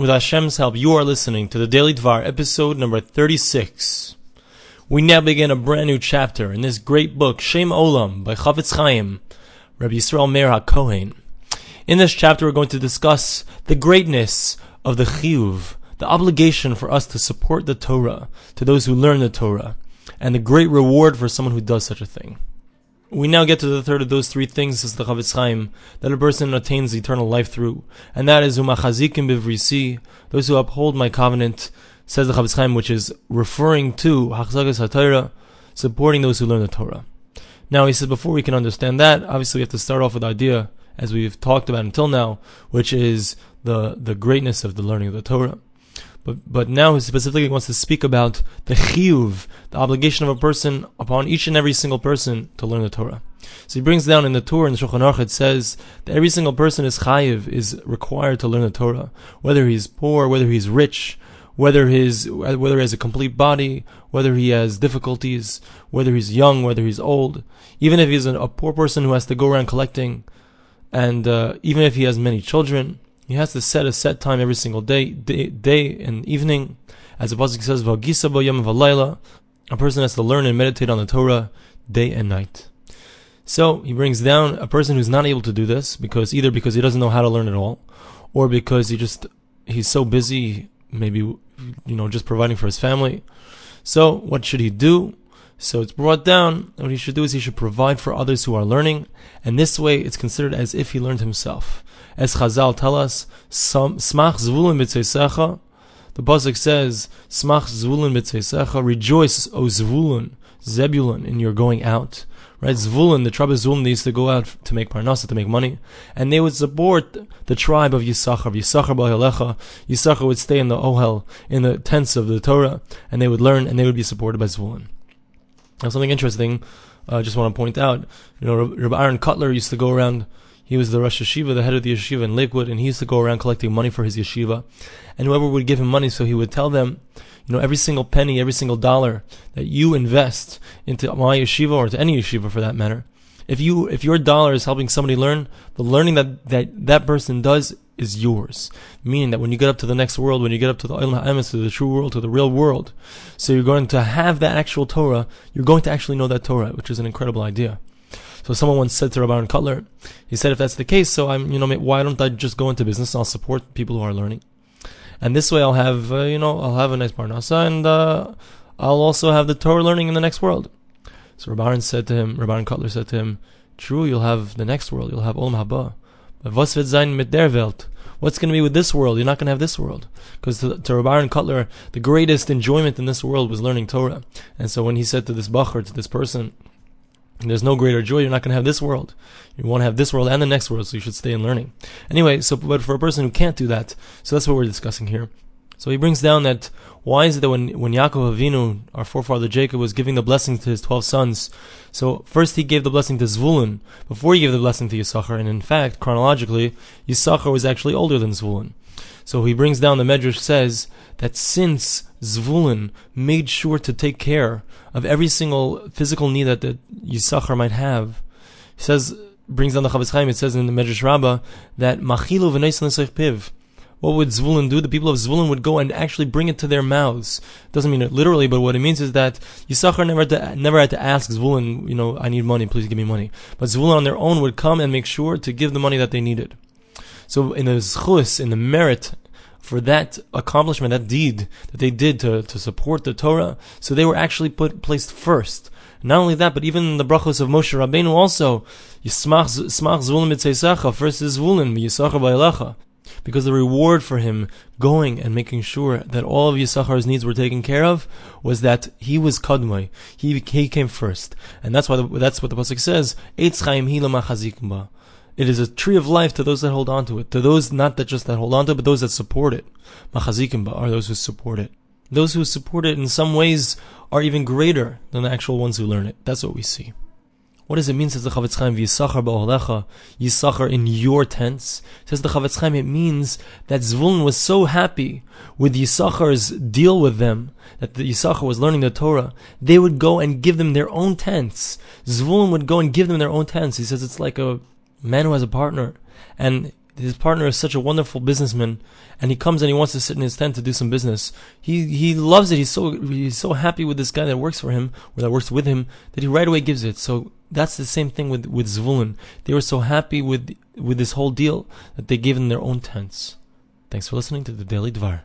With Hashem's help, you are listening to the Daily Dvar, episode number 36. We now begin a brand new chapter in this great book, Shem Olam, by Chafetz Chaim, Rabbi Yisrael Meir HaKohen. In this chapter, we're going to discuss the greatness of the Chiyuv, the obligation for us to support the Torah, to those who learn the Torah, and the great reward for someone who does such a thing. We now get to the third of those three things, says the Chafetz Chaim, that a person attains eternal life through, and that is umachazikim bivrisi, those who uphold my covenant, says the Chafetz Chaim, which is referring to hachzakas haTorah, supporting those who learn the Torah. Now he says before we can understand that, obviously we have to start off with the idea, as we've talked about until now, which is the the greatness of the learning of the Torah. But, but now he specifically wants to speak about the chiyuv, the obligation of a person upon each and every single person to learn the Torah. So he brings down in the Torah in the Shulchan Aruch it says that every single person is chayiv, is required to learn the Torah, whether he's poor, whether he's rich, whether his whether he has a complete body, whether he has difficulties, whether he's young, whether he's old, even if he's a poor person who has to go around collecting, and uh, even if he has many children, he has to set a set time every single day, day, day and evening. As the pasuk says, "V'agisa yom v'layla," a person has to learn and meditate on the Torah day and night. So he brings down a person who's not able to do this because either because he doesn't know how to learn at all, or because he just he's so busy, maybe you know, just providing for his family. So what should he do? So it's brought down. What he should do is he should provide for others who are learning, and this way it's considered as if he learned himself. As Chazal tell us, Smach Zvulun B'Tzeisecha, the Pasuk says, Smach Zvulun B'Tzeisecha, rejoice, O Zvulun, Zebulun, in your going out. Right, Zvulun, the tribe of Zvulun, used to go out to make parnasa, to make money, and they would support the tribe of Yisachar. Yisachar Ba'alecha, Yisachar would stay in the Ohel, in the tents of the Torah, and they would learn, and they would be supported by Zvulun. Now, something interesting, I uh, just want to point out, you know, Rabbi Aaron Kotler used to go around he was the Rosh Yeshiva, the head of the yeshiva in Lakewood, and he used to go around collecting money for his yeshiva. And whoever would give him money, so he would tell them, you know, every single penny, every single dollar that you invest into my yeshiva or to any yeshiva for that matter, if you if your dollar is helping somebody learn, the learning that that, that person does is yours. Meaning that when you get up to the next world, when you get up to the Olam Ha'emes, to the true world, to the real world, so you're going to have that actual Torah, you're going to actually know that Torah, which is an incredible idea. So someone once said to Rabbi Kotler, he said, if that's the case, so I'm, you know, why don't I just go into business? And I'll support people who are learning, and this way I'll have, uh, you know, I'll have a nice parnasa, and uh, I'll also have the Torah learning in the next world. So Rabbi said to him, Rabbi Kotler said to him, true, you'll have the next world, you'll have Olam Haba, but was wird sein mit der Welt? What's going to be with this world? You're not going to have this world. Because to, to Rabbi Kotler, the greatest enjoyment in this world was learning Torah. And so when he said to this bacher, to this person, there's no greater joy. You're not going to have this world. You want to have this world and the next world, so you should stay in learning. Anyway, so but for a person who can't do that, so that's what we're discussing here. So he brings down that why is it that when when Yaakov Avinu, our forefather Jacob, was giving the blessing to his twelve sons, so first he gave the blessing to Zvulun before he gave the blessing to Yisachar, and in fact, chronologically, Yisachar was actually older than Zvulun. So he brings down the Medrash says that since Zvulun made sure to take care of every single physical need that the Yisachar might have, he says brings down the Chafetz Chaim. It says in the Medrash Rabbah that machilu v'neisan piv. What would Zvulun do? The people of Zvulun would go and actually bring it to their mouths. Doesn't mean it literally, but what it means is that Yisachar never had to, never had to ask Zvulun, you know, I need money, please give me money. But Zvulun on their own would come and make sure to give the money that they needed. So in the zchus, in the merit for that accomplishment, that deed that they did to, to support the Torah, so they were actually put placed first. Not only that, but even the brachos of Moshe Rabbeinu also, Yismach Zvulun Mitzeisacha, first is Zvulun, Yisacha Ba'elecha. Because the reward for him going and making sure that all of Yisachar's needs were taken care of was that he was kadmai. He, he came first. And that's why the, that's what the Pasuk says, Eitz Chaim it is a tree of life to those that hold on to it, to those not that just that hold on to it, but those that support it. Machazikim are those who support it. Those who support it in some ways are even greater than the actual ones who learn it. That's what we see. What does it mean, says the Chafetz Chaim, Yisachar ba'olecha, Yisachar in your tents? Says the Chafetz Chaim, it means that Zvulun was so happy with Yisachar's deal with them, that the Yisachar was learning the Torah, they would go and give them their own tents. Zvulun would go and give them their own tents. He says it's like a man who has a partner, and his partner is such a wonderful businessman, and he comes and he wants to sit in his tent to do some business. He he loves it. He's so he's so happy with this guy that works for him or that works with him that he right away gives it. So that's the same thing with with Zvulun. They were so happy with with this whole deal that they gave him their own tents. Thanks for listening to the Daily Dvar.